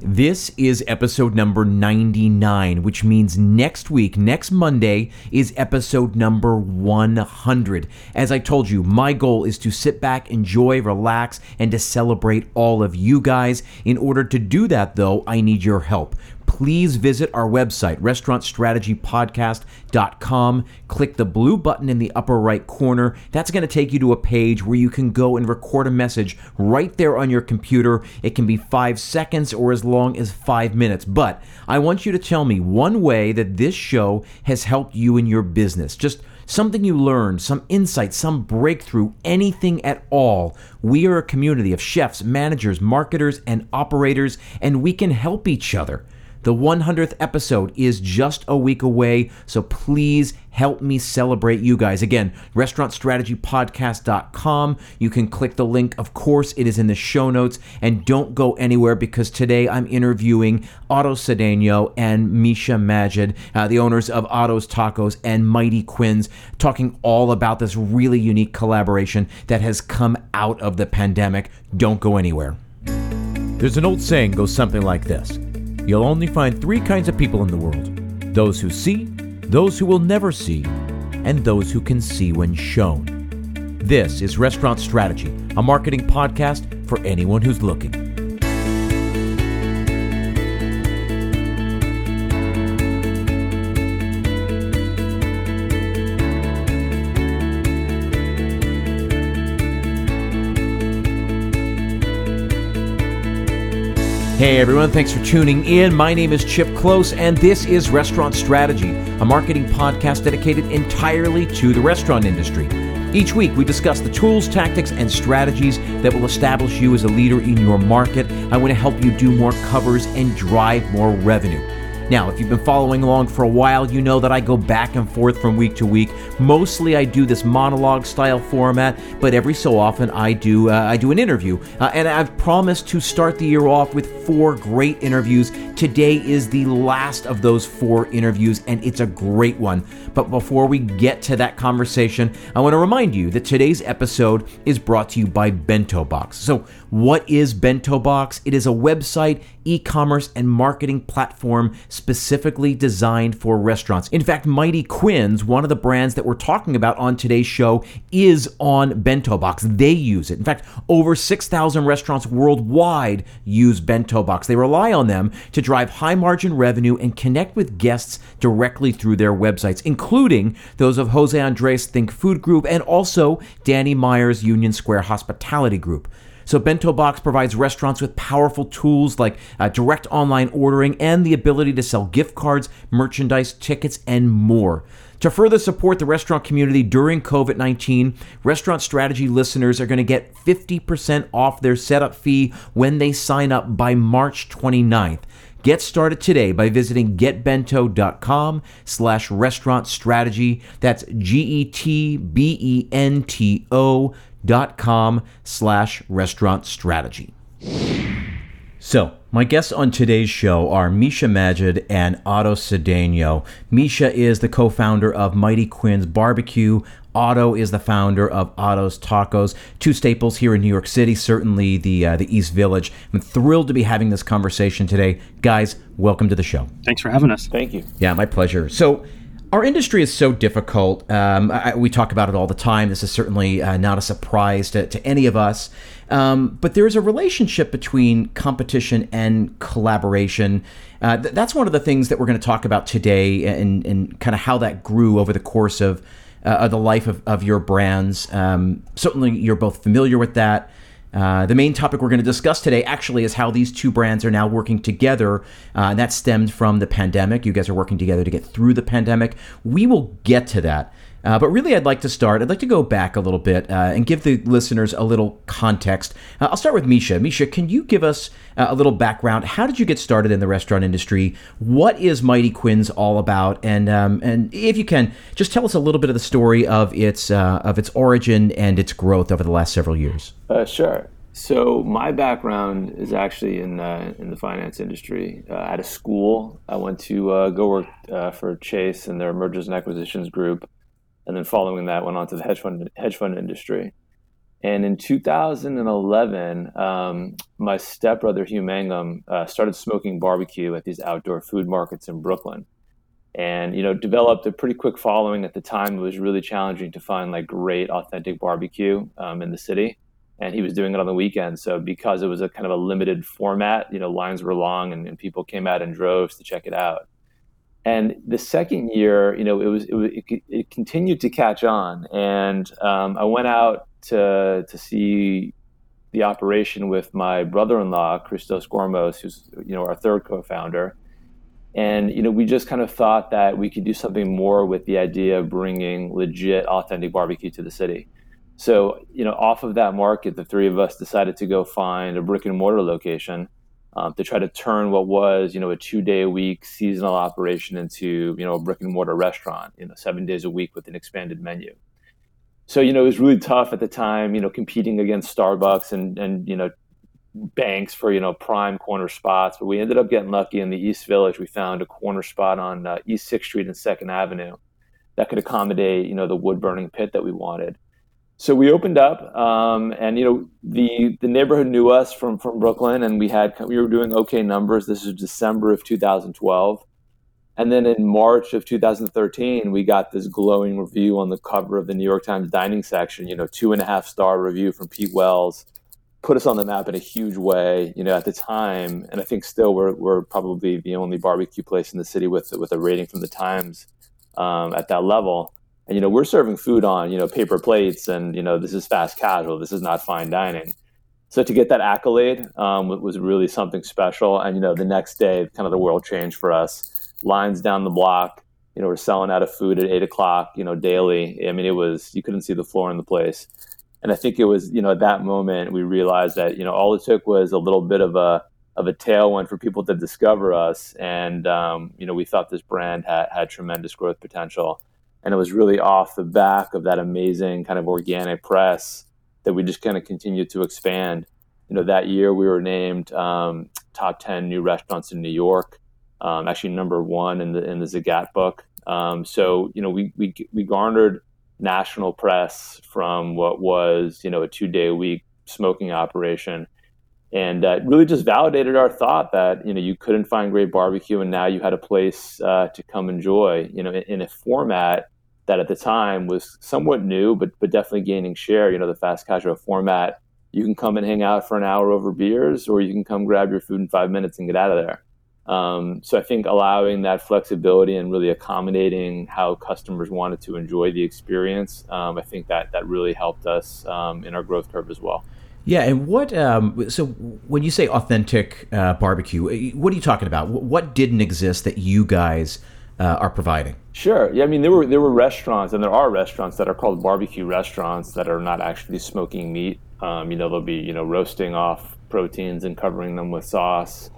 This is episode number 99, which means next week, next Monday, is episode number 100. As I told you, my goal is to sit back, enjoy, relax, and to celebrate all of you guys. In order to do that, though, I need your help please visit our website, restaurantstrategypodcast.com. Click the blue button in the upper right corner. That's going to take you to a page where you can go and record a message right there on your computer. It can be five seconds or as long as five minutes. But I want you to tell me one way that this show has helped you in your business. Just something you learned, some insight, some breakthrough, anything at all. We are a community of chefs, managers, marketers, and operators, and we can help each other. The 100th episode is just a week away, so please help me celebrate you guys. Again, restaurantstrategypodcast.com. You can click the link. Of course, it is in the show notes. And don't go anywhere because today I'm interviewing Otto Cedeno and Micha Magid, uh, the owners of Otto's Tacos and Mighty Quinn's, talking all about this really unique collaboration that has come out of the pandemic. Don't go anywhere. There's an old saying goes something like this you'll only find three kinds of people in the world those who see, those who will never see, and those who can see when shown. This is Restaurant Strategy, a marketing podcast for anyone who's looking. Hey everyone, thanks for tuning in. My name is Chip Klose, and this is Restaurant Strategy, a marketing podcast dedicated entirely to the restaurant industry. Each week, we discuss the tools, tactics, and strategies that will establish you as a leader in your market. I want to help you do more covers and drive more revenue. Now, if you've been following along for a while, you know that I go back and forth from week to week. Mostly, I do this monologue style format, but every so often, I do uh, I do an interview, uh, and I've promised to start the year off with four great interviews. Today is the last of those four interviews, and it's a great one. But before we get to that conversation, I want to remind you that today's episode is brought to you by Bento Box. So, what is Bento Box? It is a website, e commerce, and marketing platform specifically designed for restaurants. In fact, Mighty Quinn's, one of the brands that we're talking about on today's show, is on Bento Box. They use it. In fact, over 6,000 restaurants worldwide use Bento They rely on them to drive high margin revenue and connect with guests directly through their websites, including those of Jose Andres Think Food Group and also Danny Meyer's Union Square Hospitality Group. So Bento Box provides restaurants with powerful tools like uh, direct online ordering and the ability to sell gift cards, merchandise, tickets, and more. To further support the restaurant community during COVID 19, Restaurant Strategy listeners are going to get 50% off their setup fee when they sign up by March 29th. Get started today by visiting getbento.com slash restaurant strategy. That's G E T B E N T O dot com slash restaurant strategy. So, my guests on today's show are Micha Magid and Otto Cedeno. Micha is the co founder of Mighty Quinn's Barbecue. Otto is the founder of Otto's Tacos, two staples here in New York City, certainly the uh, the East Village. I'm thrilled to be having this conversation today, guys. Welcome to the show. Thanks for having us. Thank you. Yeah, my pleasure. So, our industry is so difficult. Um, I, we talk about it all the time. This is certainly uh, not a surprise to, to any of us. Um, but there is a relationship between competition and collaboration. Uh, th- that's one of the things that we're going to talk about today and, and kind of how that grew over the course of, uh, of the life of, of your brands. Um, certainly, you're both familiar with that. Uh, the main topic we're going to discuss today actually is how these two brands are now working together, uh, and that stemmed from the pandemic. You guys are working together to get through the pandemic. We will get to that. Uh, but really, I'd like to start. I'd like to go back a little bit uh, and give the listeners a little context. Uh, I'll start with Micha. Micha, can you give us uh, a little background? How did you get started in the restaurant industry? What is Mighty Quinn's all about? And um, and if you can, just tell us a little bit of the story of its uh, of its origin and its growth over the last several years. Uh, sure. So my background is actually in uh, in the finance industry. Uh, at a school, I went to uh, go work uh, for Chase and their mergers and acquisitions group, and then following that, went on to the hedge fund hedge fund industry. And in 2011, um, my stepbrother Hugh Mangum uh, started smoking barbecue at these outdoor food markets in Brooklyn, and you know developed a pretty quick following. At the time, it was really challenging to find like great, authentic barbecue um, in the city, and he was doing it on the weekends. So because it was a kind of a limited format, you know, lines were long, and, and people came out in droves to check it out. And the second year, you know, it was it, it, it continued to catch on, and um, I went out to to see the operation with my brother-in-law Christos Gourmos, who's you know our third co-founder, and you know we just kind of thought that we could do something more with the idea of bringing legit, authentic barbecue to the city. So you know, off of that market, the three of us decided to go find a brick and mortar location um, to try to turn what was you know a two-day a week seasonal operation into you know a brick and mortar restaurant, you know, seven days a week with an expanded menu. So you know it was really tough at the time you know competing against starbucks and and you know banks for you know prime corner spots but we ended up getting lucky in the east village. We found a corner spot on uh, east sixth street and second avenue that could accommodate you know the wood burning pit that we wanted so we opened up um, and you know the the neighborhood knew us from from brooklyn and we had we were doing okay numbers this is december of 2012 and then in March of 2013, we got this glowing review on the cover of the New York Times dining section, you know, two and a half star review from Pete Wells, put us on the map in a huge way, you know, at the time. And I think still we're, we're probably the only barbecue place in the city with, with a rating from the Times um, at that level. And, you know, we're serving food on, you know, paper plates and, you know, this is fast casual. This is not fine dining. So to get that accolade um, was really something special. And, you know, the next day, kind of the world changed for us lines down the block. You know, we're selling out of food at eight o'clock, you know, daily. I mean, it was, you couldn't see the floor in the place. And I think it was, you know, at that moment we realized that, you know, all it took was a little bit of a, of a tailwind for people to discover us. And, um, you know, we thought this brand had, had tremendous growth potential. And it was really off the back of that amazing kind of organic press that we just kind of continued to expand. You know, that year we were named um, top 10 new restaurants in New York um, actually number one in the in the Zagat book. Um, so you know we, we we garnered national press from what was you know a two day a week smoking operation, and uh, really just validated our thought that you know you couldn't find great barbecue, and now you had a place uh, to come enjoy. You know in, in, a format that at the time was somewhat new, but but definitely gaining share. You know the fast casual format. You can come and hang out for an hour over beers, or you can come grab your food in five minutes and get out of there. Um, so I think allowing that flexibility and really accommodating how customers wanted to enjoy the experience, um, I think that that really helped us um, in our growth curve as well. Yeah, and what? Um, so when you say authentic uh, barbecue, eh, what are you talking about? What didn't exist that you guys uh, are providing? Sure. Yeah, I mean there were there were restaurants, and there are restaurants that are called barbecue restaurants that are not actually smoking meat. Um, you know, they'll be you know roasting off proteins and covering them with sauce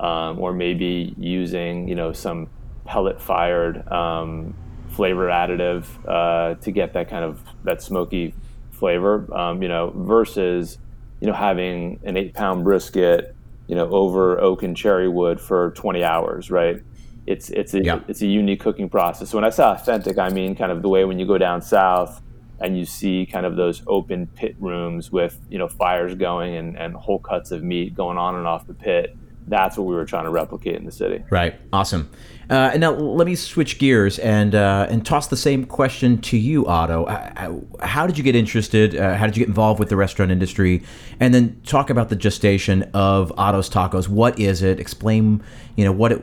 um, or maybe using you know some pellet fired um, flavor additive uh, to get that kind of that smoky flavor. Um, you know, versus you know having an eight pound brisket you know over oak and cherry wood for 20 hours, right? It's it's a yeah. it's a unique cooking process. So when I say authentic, I mean kind of the way when you go down south and you see kind of those open pit rooms with you know fires going and, and whole cuts of meat going on and off the pit that's what we were trying to replicate in the city. Right. Awesome. Uh, and now let me switch gears and uh, and toss the same question to you, Otto. How, how did you get interested? Uh, how did you get involved with the restaurant industry? And then talk about the gestation of Otto's Tacos. What is it? Explain, you know, what it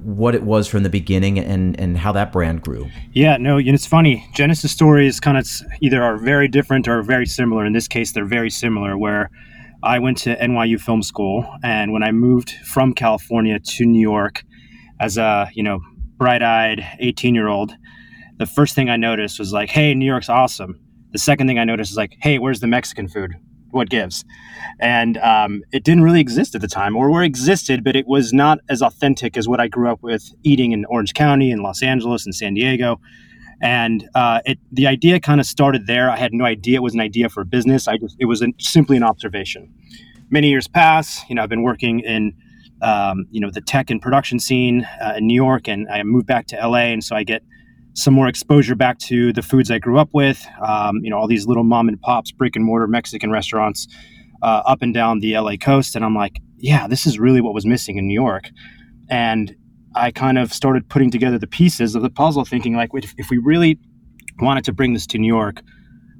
what it was from the beginning and and how that brand grew. Yeah. No. Know, it's funny. Genesis stories kind of either are very different or very similar. In this case, they're very similar. Where I went to NYU Film School, and when I moved from California to New York as a you know bright-eyed 18-year-old, the first thing I noticed was like, "Hey, New York's awesome." The second thing I noticed is like, "Hey, where's the Mexican food? What gives?" And um, it didn't really exist at the time, or where existed, but it was not as authentic as what I grew up with eating in Orange County, in Los Angeles, and San Diego and uh, it the idea kind of started there. I had no idea it was an idea for a business. I just it was an, simply an observation. Many years pass. You know, I've been working in um, you know the tech and production scene uh, in New York, and I moved back to LA, and so I get some more exposure back to the foods I grew up with. Um, you know, all these little mom and pops, brick and mortar Mexican restaurants uh, up and down the LA coast, and I'm like, yeah, this is really what was missing in New York. And I kind of started putting together the pieces of the puzzle, thinking like, if, if we really wanted to bring this to New York,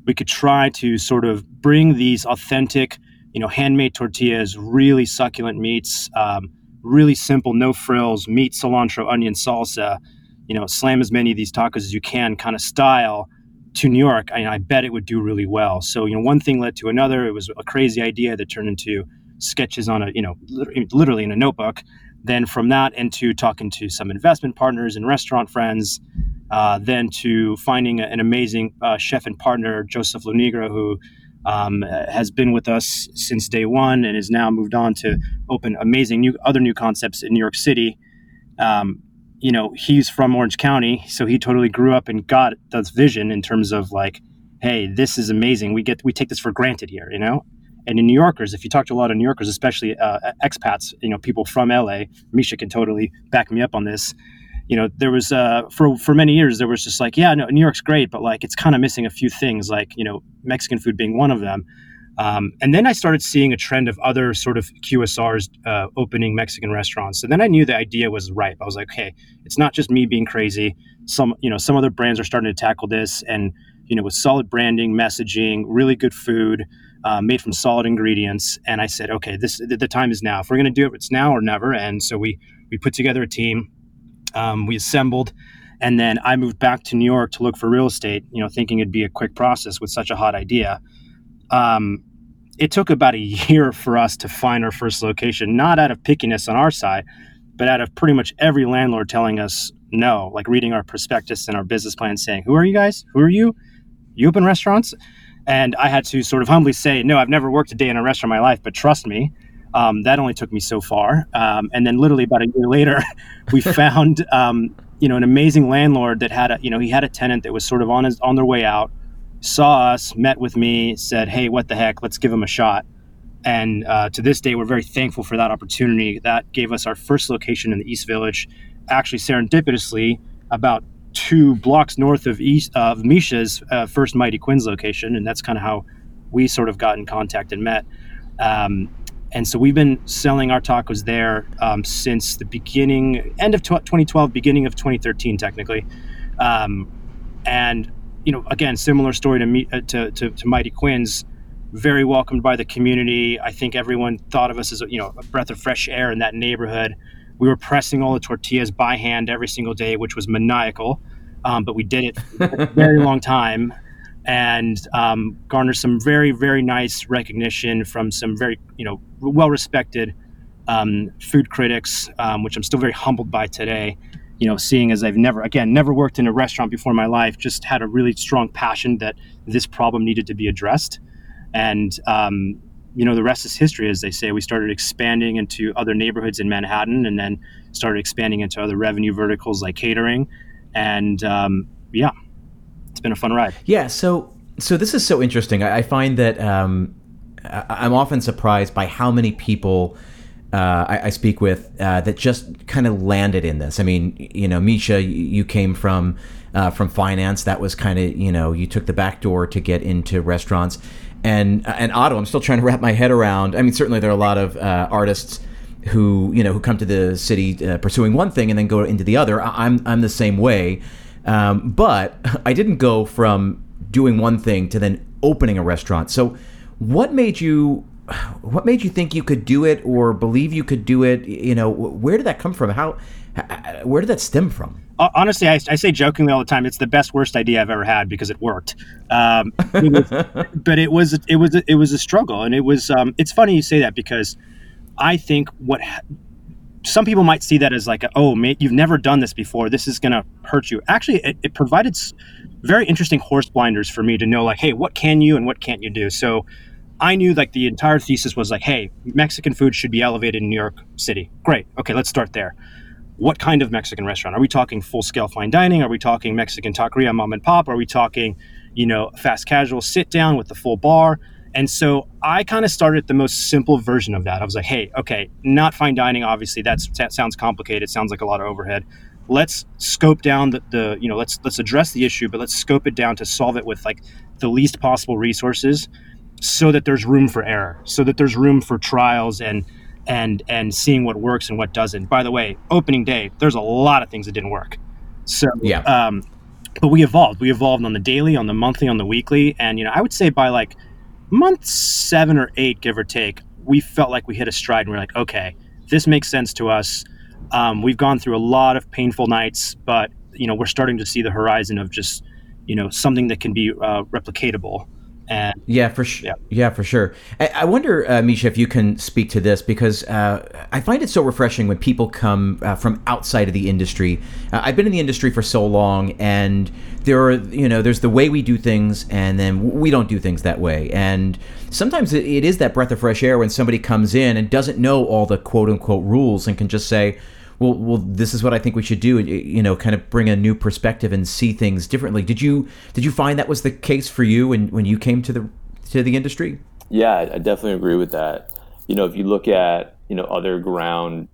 we could try to sort of bring these authentic, you know, handmade tortillas, really succulent meats, um, really simple, no frills, meat, cilantro, onion, salsa, you know, slam as many of these tacos as you can kind of style to New York. I, I bet it would do really well. So, you know, one thing led to another. It was a crazy idea that turned into sketches on a, you know, literally in a notebook. Then from that into talking to some investment partners and restaurant friends, uh, then to finding an amazing uh, chef and partner, Joseph Lonigro, who um, has been with us since day one and has now moved on to open amazing new other new concepts in New York City. Um, you know, he's from Orange County, so he totally grew up and got this vision in terms of like, hey, this is amazing. We get we take this for granted here, you know. And in New Yorkers, if you talk to a lot of New Yorkers, especially uh, expats, you know, people from LA, Micha can totally back me up on this. You know, there was uh, for for many years there was just like, yeah, no, New York's great, but like it's kind of missing a few things, like you know, Mexican food being one of them. Um, and then I started seeing a trend of other sort of QSRs uh, opening Mexican restaurants. And then I knew the idea was ripe. I was like, okay, it's not just me being crazy. Some, you know, some other brands are starting to tackle this, and you know, with solid branding, messaging, really good food uh, made from solid ingredients. And I said, okay, this the, the time is now. If we're going to do it, it's now or never. And so we we put together a team. Um, we assembled, and then I moved back to New York to look for real estate. You know, thinking it'd be a quick process with such a hot idea. Um, it took about a year for us to find our first location, not out of pickiness on our side, but out of pretty much every landlord telling us no, like reading our prospectus and our business plan saying, Who are you guys? Who are you? You open restaurants? And I had to sort of humbly say, no, I've never worked a day in a restaurant in my life, but trust me, um, that only took me so far. Um, and then literally about a year later, we found, um, you know, an amazing landlord that had a, you know, he had a tenant that was sort of on his, on their way out, saw us, met with me, said, hey, what the heck, let's give him a shot. And uh, to this day, we're very thankful for that opportunity. That gave us our first location in the East Village. Actually, serendipitously, about two blocks north of east of Micha's uh, first Mighty Quinn's location, and that's kind of how we sort of got in contact and met. Um, and so we've been selling our tacos there um, since the beginning, end of 2012, beginning of 2013, technically. Um, and you know, again, similar story to, me, uh, to, to, to Mighty Quinn's. Very welcomed by the community. I think everyone thought of us as a, you know a breath of fresh air in that neighborhood. We were pressing all the tortillas by hand every single day, which was maniacal. Um, but we did it for a very long time and um, garnered some very, very nice recognition from some very, you know, well respected um, food critics, um, which I'm still very humbled by today. You know, seeing as I've never, again, never worked in a restaurant before in my life, just had a really strong passion that this problem needed to be addressed. And um, you know, the rest is history, as they say. We started expanding into other neighborhoods in Manhattan and then started expanding into other revenue verticals like catering. And um, yeah, it's been a fun ride. Yeah. So, so this is so interesting. I, I find that um, I, am often surprised by how many people. Uh, I, I, speak with uh, that just kind of landed in this. I mean, you know, Micha, you came from uh, from finance. That was kind of you know you took the back door to get into restaurants and and Otto, I'm still trying to wrap my head around. I mean, certainly there are a lot of uh, artists who you know who come to the city uh, pursuing one thing and then go into the other. I- am I'm the same way, um, but I didn't go from doing one thing to then opening a restaurant. So, what made you? What made you think you could do it or believe you could do it? You know, where did that come from? How? Where did that stem from? honestly, I, I, say jokingly all the time, it's the best worst idea I've ever had because it worked. Um, it was, but it was it was it was a struggle, and it was. Um, it's funny you say that because I think what some people might see that as like, oh, mate, you've never done this before. This is going to hurt you. Actually, it, it provided very interesting horse blinders for me to know, like, hey, what can you and what can't you do? So. I knew like the entire thesis was like, hey, Mexican food should be elevated in New York City. Great. Okay, let's start there what kind of Mexican restaurant? Are we talking full scale fine dining? Are we talking Mexican taqueria mom and pop? Are we talking, you know, fast casual sit down with the full bar? And so I kind of started the most simple version of that. I was like, hey, okay, not fine dining, obviously, that's, that sounds complicated. Sounds like a lot of overhead. let's scope down the, the you know let's let's address the issue but let's scope it down to solve it with like the least possible resources so that there's room for error so that there's room for trials and and and seeing what works and what doesn't by the way opening day there's a lot of things that didn't work so yeah um but we evolved we evolved on the daily on the monthly on the weekly and you know i would say by like month seven or eight give or take we felt like we hit a stride and we are like okay this makes sense to us um, we've gone through a lot of painful nights, but you know we're starting to see the horizon of just you know something that can be uh, replicatable. And yeah, for sure. Yeah. yeah. for sure. I, I wonder, uh, Micha, if you can speak to this because uh, I find it so refreshing when people come uh, from outside of the industry. Uh, I've been in the industry for so long, and there are, you know, there's the way we do things, and then we don't do things that way. And sometimes it, it is that breath of fresh air when somebody comes in and doesn't know all the quote unquote rules and can just say, well, well, this is what I think we should do. Eh, you know, kind of bring a new perspective and see things differently. Did you did you find that was the case for you when when you came to the to the industry? Yeah, I definitely agree with that. You know, if you look at you know other ground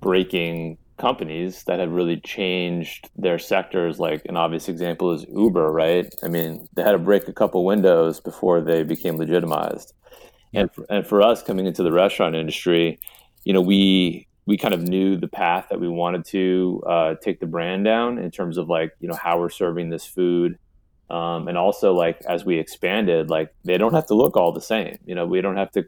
breaking companies that have really changed their sectors, like an obvious example is Uber, right? I mean, they had to break a couple windows before they became legitimized. And for, and for us coming into the restaurant industry, you know, we we kind of knew the path that we wanted to uh, take the brand down in terms of like you know how we're serving this food. Um, and also like as we expanded like they don't have to look all the same. You know we don't have to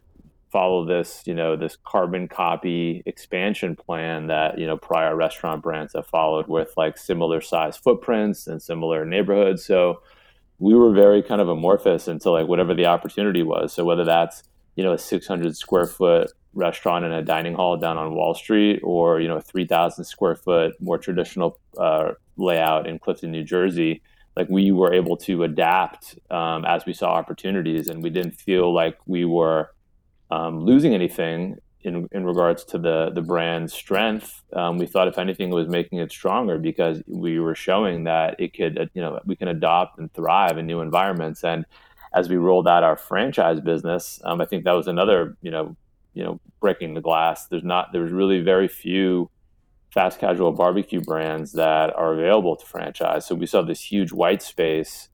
follow this you know this carbon copy expansion plan that you know prior restaurant brands have followed with like similar size footprints and similar neighborhoods. So we were very kind of amorphous into like whatever the opportunity was. So whether that's you know a 600 square foot restaurant in a dining hall down on Wall Street, or you know, a three thousand square foot more traditional uh, layout in Clifton, New Jersey. Like we were able to adapt um, as we saw opportunities, and we didn't feel like we were um, losing anything in in regards to the the brand's strength. Um, we thought, if anything, it was making it stronger because we were showing that it could, uh, you know, we can adopt and thrive in new environments. And as we rolled out our franchise business, um, I think that was another, you know, you know breaking the glass. There's not there's really very few fast casual barbecue brands that are available to franchise. So we saw this huge white space,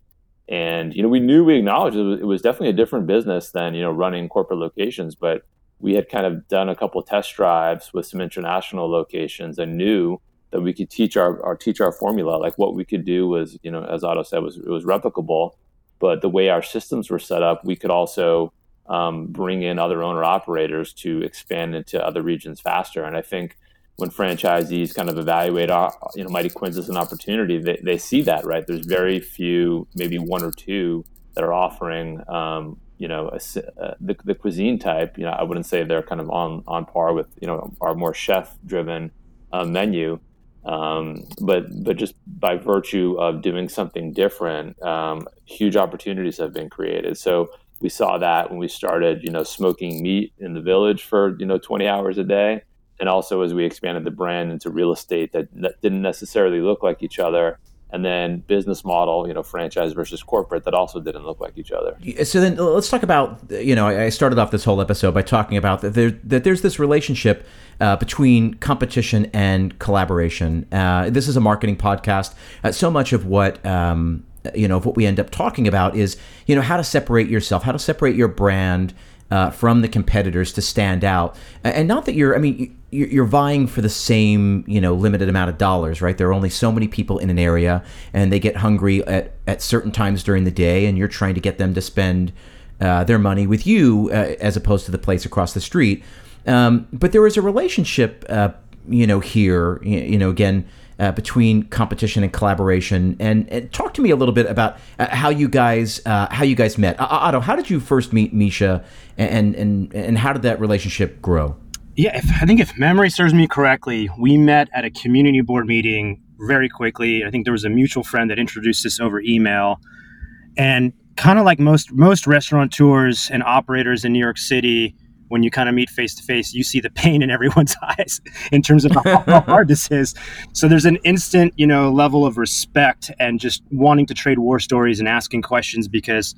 and you know we knew we acknowledged it was, it was definitely a different business than you know running corporate locations, but we had kind of done a couple test drives with some international locations and knew that we could teach our, our teach our formula. Like what we could do was, you know, as Otto said, was it was replicable, but the way our systems were set up, we could also um, bring in other owner operators to expand into other regions faster. And I think when franchisees kind of evaluate, uh, you know, Mighty Quinn's as an opportunity, they, they see that, right? There's very few, maybe one or two that are offering, um, you know, a, uh, the, the cuisine type. You know, I wouldn't say they're kind of on, on par with, you know, our more chef driven uh, menu. Um, but but just by virtue of doing something different, um, huge opportunities have been created. So we saw that when we started, you know, smoking meat in the village for, you know, 20 hours a day. And also as we expanded the brand into real estate that, that didn't necessarily look like each other. And then business model, you know, franchise versus corporate that also didn't look like each other. So then let's talk about, you know, I started off this whole episode by talking about that, there, that there's this relationship uh, between competition and collaboration. Uh, this is a marketing podcast. Uh, so much of what um, you know, of what we end up talking about is, you know, how to separate yourself, how to separate your brand uh, from the competitors to stand out. And not that you're, I mean, you're vying for the same, you know, limited amount of dollars, right? There are only so many people in an area and they get hungry at, at certain times during the day, and you're trying to get them to spend uh, their money with you uh, as opposed to the place across the street. Um, but there is a relationship, uh, you know, here, you know, again, uh, between competition and collaboration. And, and, talk to me a little bit about uh, how you guys uh, how you guys met. Otto, how did you first meet Micha, and and and how did that relationship grow? Yeah, if, I think if memory serves me correctly, we met at a community board meeting very quickly. I think there was a mutual friend that introduced us over email, and kind of like most most restaurateurs and operators in New York City when you kind of meet face to face, you see the pain in everyone's eyes in terms of how, how, hard this is. So there's an instant, you know, level of respect and just wanting to trade war stories and asking questions because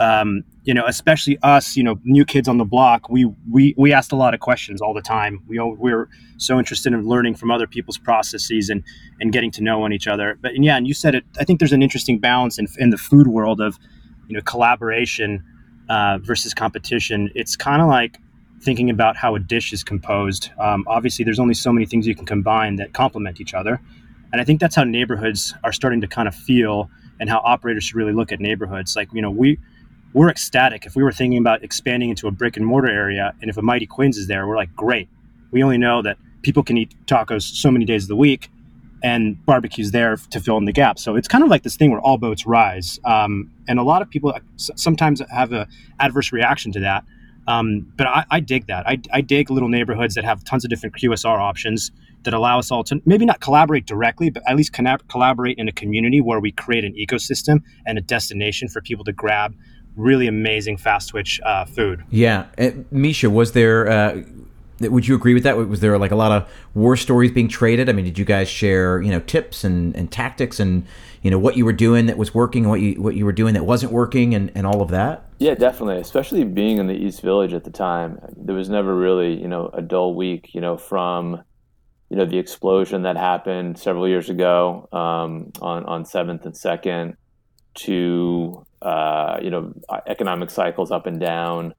um, you know, especially us, you know, new kids on the block, we we we asked a lot of questions all the time. We we are so interested in learning from other people's processes and and getting to know on each other. But and yeah, and you said it. I think there's an interesting balance in in the food world of, you know, collaboration uh, versus competition. It's kind of like thinking about how a dish is composed. Um, obviously, there's only so many things you can combine that complement each other, and I think that's how neighborhoods are starting to kind of feel, and how operators should really look at neighborhoods. Like you know, we we're ecstatic if we were thinking about expanding into a brick and mortar area and if a mighty quinn's is there we're like great we only know that people can eat tacos so many days of the week and barbecue's there to fill in the gap so it's kind of like this thing where all boats rise um, and a lot of people sometimes have a adverse reaction to that um, but I, I, dig that I, I dig little neighborhoods that have tons of different qsr options that allow us all to maybe not collaborate directly, but at least collaborate in a community where we create an ecosystem and a destination for people to grab really amazing fast twitch uh, food. Yeah, and Micha, was there? Uh, would you agree with that? Was there like a lot of war stories being traded? I mean, did you guys share you know tips and, and tactics and you know what you were doing that was working, what you what you were doing that wasn't working, and, and all of that? Yeah, definitely. Especially being in the East Village at the time, there was never really you know a dull week. You know from you know the explosion that happened several years ago um, on on Seventh and Second to uh, you know economic cycles up and down.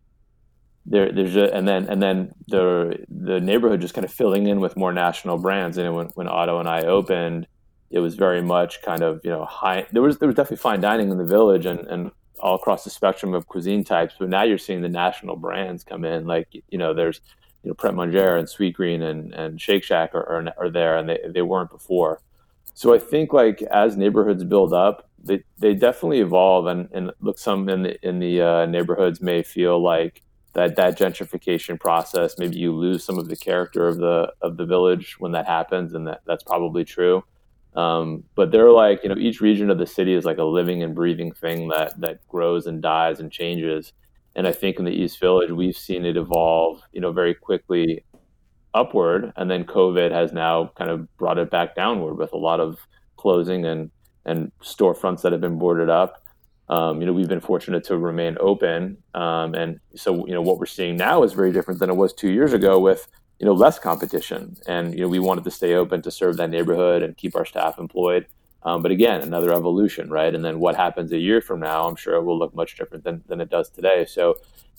There, there's just, and then and then the the neighborhood just kind of filling in with more national brands. And when when Otto and I opened, it was very much kind of you know high. There was there was definitely fine dining in the village and and all across the spectrum of cuisine types. But now you're seeing the national brands come in. Like you know, there's you know Pret Manger and Sweetgreen and and Shake Shack are, are, are there, and they they weren't before. So I think like as neighborhoods build up, they, they definitely evolve and, and look some in the in the uh, neighborhoods may feel like that that gentrification process maybe you lose some of the character of the of the village when that happens and that, that's probably true um, but they're like you know each region of the city is like a living and breathing thing that that grows and dies and changes and i think in the east village we've seen it evolve you know very quickly upward and then covid has now kind of brought it back downward with a lot of closing and and storefronts that have been boarded up. Um, you know, we've been fortunate to remain open, um, and so you know what we're seeing now is very different than it was two years ago with you know less competition. And you know, we wanted to stay open to serve that neighborhood and keep our staff employed. Um, but again, another evolution, right? And then what happens a year from now, I'm sure it will look much different than, than it does today. So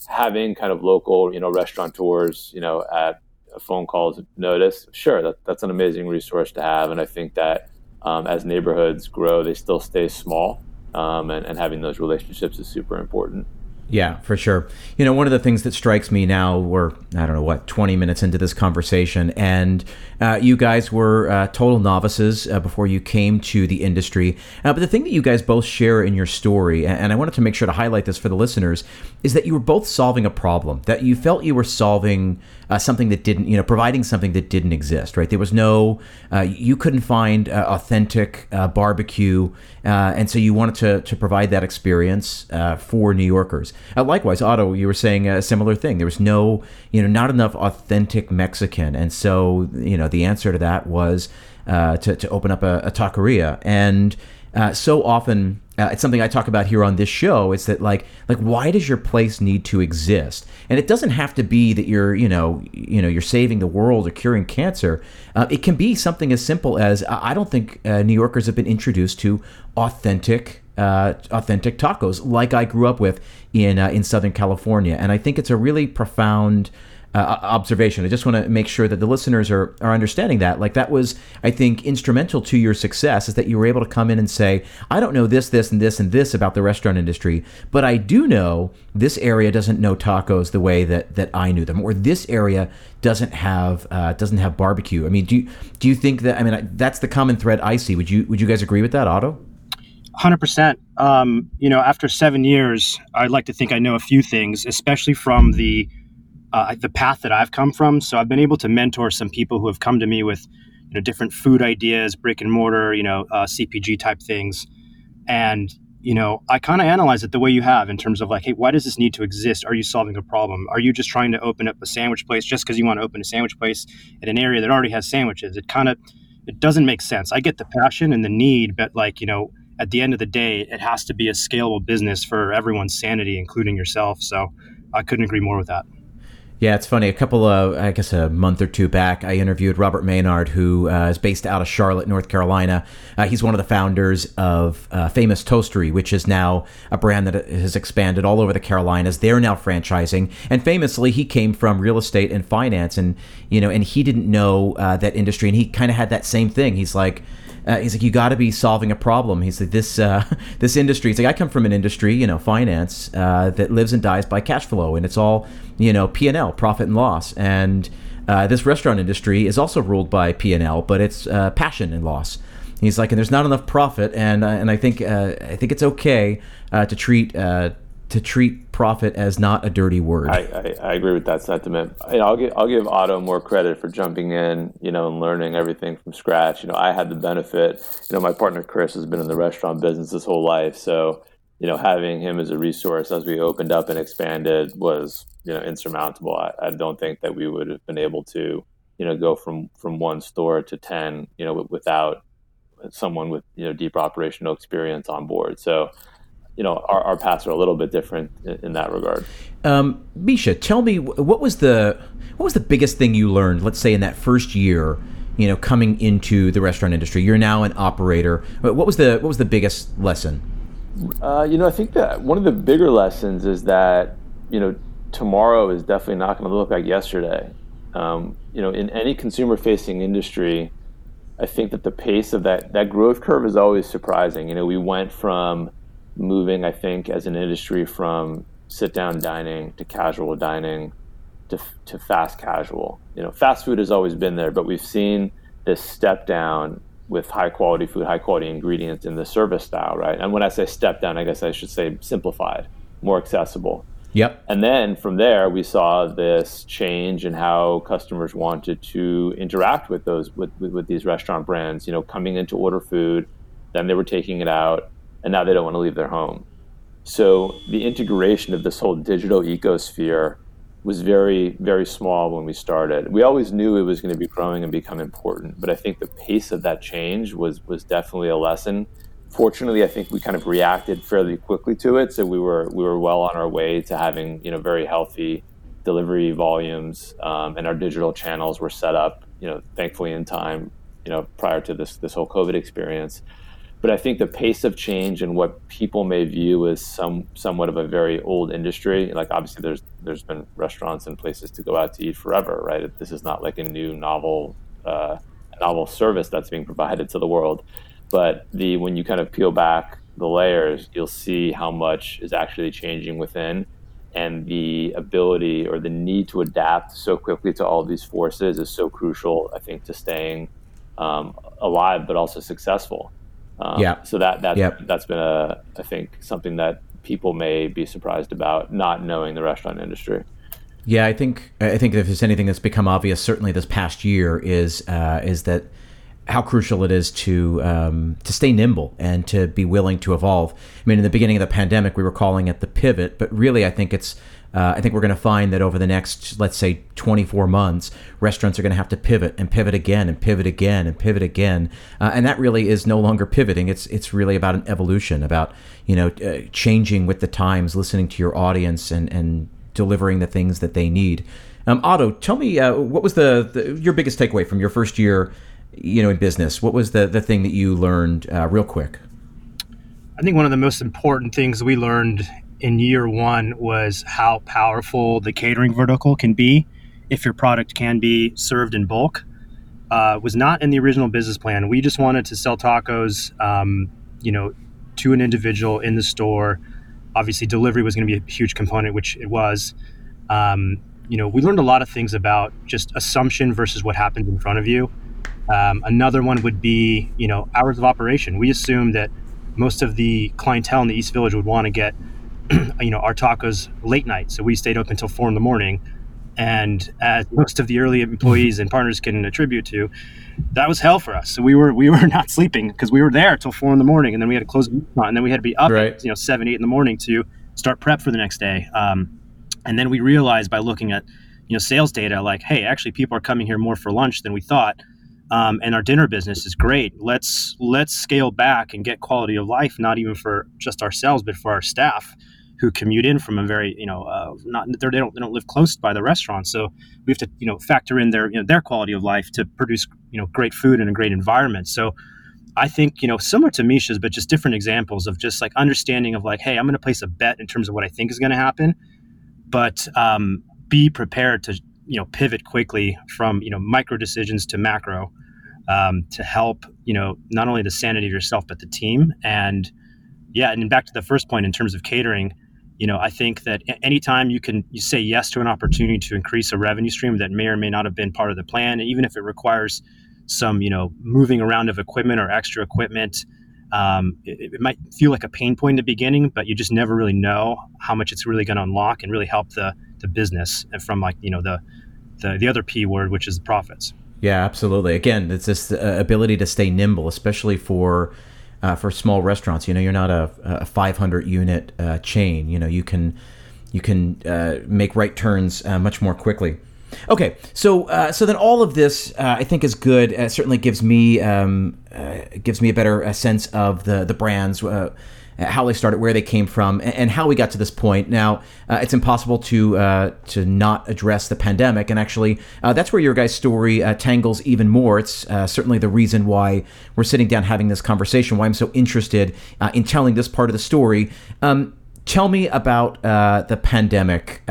having kind of local, you know, restaurateurs, you know, at a phone call's notice, sure, that, that's an amazing resource to have. And I think that um, as neighborhoods grow, they still stay small, um, and, and having those relationships is super important. Yeah, for sure. You know, one of the things that strikes me now, we're, I don't know, what, 20 minutes into this conversation, and uh, you guys were uh, total novices uh, before you came to the industry. Uh, but the thing that you guys both share in your story, and I wanted to make sure to highlight this for the listeners, is that you were both solving a problem, that you felt you were solving uh, something that didn't, you know, providing something that didn't exist, right? There was no, uh, you couldn't find uh, authentic uh, barbecue, uh, and so you wanted to, to provide that experience uh, for New Yorkers. likewise, Otto, you were saying a similar thing. There was no, you know, not enough authentic Mexican, and so, you know, the answer to that was to, to open up a, a taqueria. And so often, uh, it's something I talk about here on this show. It's that like like why does your place need to exist? And it doesn't have to be that you're you know you know you're saving the world or curing cancer. Uh, it can be something as simple as I don't think uh, New Yorkers have been introduced to authentic uh, authentic tacos like I grew up with in uh, in Southern California, and I think it's a really profound uh, observation. I just want to make sure that the listeners are, are understanding that. Like that was, I think, instrumental to your success is that you were able to come in and say, I don't know this, this, and this, and this about the restaurant industry, but I do know this area doesn't know tacos the way that that I knew them, or this area doesn't have uh, doesn't have barbecue. I mean, do you, do you think that? I mean, that's the common thread I see. Would you would you guys agree with that, Otto? Hundred um, percent. You know, after seven years, I'd like to think I know a few things, especially from the uh, the path that I've come from. So I've been able to mentor some people who have come to me with you know different food ideas, brick and mortar, you know, uh, CPG type things, and you know I kind of analyze it the way you have in terms of like, hey, why does this need to exist? Are you solving a problem? Are you just trying to open up a sandwich place just because you want to open a sandwich place in an area that already has sandwiches? It kind of it doesn't make sense. I get the passion and the need, but like you know at the end of the day, it has to be a scalable business for everyone's sanity, including yourself. So I couldn't agree more with that. Yeah, it's funny. A couple of, I guess, a month or two back, I interviewed Robert Maynard, who uh, is based out of Charlotte, North Carolina. Uh, he's one of the founders of uh, Famous Toastery, which is now a brand that has expanded all over the Carolinas. They're now franchising, and famously, he came from real estate and finance, and you know, and he didn't know uh, that industry, and he kind of had that same thing. He's like uh, he's like, you got to be solving a problem. He's like, this uh, this industry. He's like, I come from an industry, you know, finance uh, that lives and dies by cash flow, and it's all, you know, P and L, profit and loss. And uh, this restaurant industry is also ruled by P and L, but it's uh, passion and loss. He's like, and there's not enough profit, and uh, and I think I think it's okay to treat to treat profit as not a dirty word. I, I, I agree with that sentiment. Know, I'll give I'll give Otto more credit for jumping in, you know, and learning everything from scratch. You know, I had the benefit. You know, my partner Chris has been in the restaurant business his whole life, so you know, having him as a resource as we opened up and expanded was you know insurmountable. I, I don't think that we would have been able to you know go from from one store to ten you know without someone with you know deep operational experience on board. So you know our, our paths are a little bit different in, in that regard. Um, Micha, tell me what was the what was the biggest thing you learned? Let's say in that first year, you know, coming into the restaurant industry. You're now an operator. What was the what was the biggest lesson? Uh, you know, I think that one of the bigger lessons is that you know tomorrow is definitely not going to look like yesterday. Um, you know, in any consumer-facing industry, I think that the pace of that that growth curve is always surprising. You know, we went from moving, I think, as an industry from sit down dining to casual dining to, to fast casual. You know, fast food has always been there, but we've seen this step down with high quality food, high quality ingredients in the service style, right? And when I say step down, I guess I should say simplified, more accessible. Yep. And then from there, we saw this change in how customers wanted to interact with those with, with, with these restaurant brands. You know, coming in to order food, then they were taking it out, and now they don't want to leave their home. So the integration of this whole digital ecosphere was very, very small when we started. We always knew it was going to be growing and become important, but I think the pace of that change was was definitely a lesson. Fortunately, I think we kind of reacted fairly quickly to it, so we were we were well on our way to having you know very healthy delivery volumes, um, and our digital channels were set up, you know, thankfully in time, you know, prior to this this whole COVID experience but I think the pace of change and what people may view as some somewhat of a very old industry, like obviously there's there's been restaurants and places to go out to eat forever, right? This is not like a new novel uh, novel service that's being provided to the world, but the when you kind of peel back the layers, you'll see how much is actually changing within, and the ability or the need to adapt so quickly to all these forces is so crucial. I think to staying um, alive, but also successful. Um, yeah. So that that yep. that's been a I think something that people may be surprised about not knowing the restaurant industry. Yeah, I think I think if there's anything that's become obvious, certainly this past year, is uh, is that how crucial it is to um, to stay nimble and to be willing to evolve. I mean, in the beginning of the pandemic, we were calling it the pivot, but really, I think it's uh, I think we're going to find that over the next, let's say, 24 months, restaurants are going to have to pivot and pivot again and pivot again and pivot again, uh, and that really is no longer pivoting. It's it's really about an evolution, about you know uh, changing with the times, listening to your audience, and and delivering the things that they need. Um, Otto, tell me uh, what was the, the, your biggest takeaway from your first year, you know, in business. What was the the thing that you learned uh, real quick? I think one of the most important things we learned in year one was how powerful the catering vertical can be if your product can be served in bulk. Uh, was not in the original business plan. We just wanted to sell tacos, um, you know, to an individual in the store. Obviously, delivery was going to be a huge component, which it was. Um, you know, we learned a lot of things about just assumption versus what happens in front of you. Um, another one would be, you know, hours of operation. We assumed that most of the clientele in the East Village would want to get you know, our tacos late night. So we stayed up until four in the morning. And as most of the early employees and partners can attribute to, that was hell for us. So we were we were not sleeping because we were there till four in the morning, and then we had to close, and then we had to be up right. at you know seven eight in the morning to start prep for the next day. Um, and then we realized by looking at you know sales data, like, hey, actually people are coming here more for lunch than we thought. um, and our dinner business is great. Let's let's scale back and get quality of life, not even for just ourselves, but for our staff who commute in from a very you know uh, not they don't they don't live close by the restaurant, so we have to you know factor in their you know their quality of life to produce you know great food and a great environment. So I think you know similar to Micha's, but just different examples of just like understanding of like, hey, I'm going to place a bet in terms of what I think is going to happen, but um, be prepared to you know pivot quickly from you know micro decisions to macro um, to help you know not only the sanity of yourself but the team and yeah and back to the first point in terms of catering you know i think that anytime you can you say yes to an opportunity to increase a revenue stream that may or may not have been part of the plan and even if it requires some you know moving around of equipment or extra equipment um, it, it, might feel like a pain point in the beginning but you just never really know how much it's really going to unlock and really help the the business and from like you know the the, the other p word which is the profits. Yeah absolutely. Again it's this uh, ability to stay nimble especially for uh, for small restaurants you know you're not a, a 500 unit uh, chain you know you can you can uh, make right turns uh, much more quickly Okay, so uh, so then all of this uh, I think is good. Certainly gives me um, gives me a better sense of the the brands. Uh, how they started, where they came from, and, how we got to this point. Now, uh, it's impossible to uh, to not address the pandemic, and actually, uh, that's where your guys' story tangles even more. It's certainly the reason why we're sitting down having this conversation. Why I'm so interested in telling this part of the story. Um, tell me about the pandemic.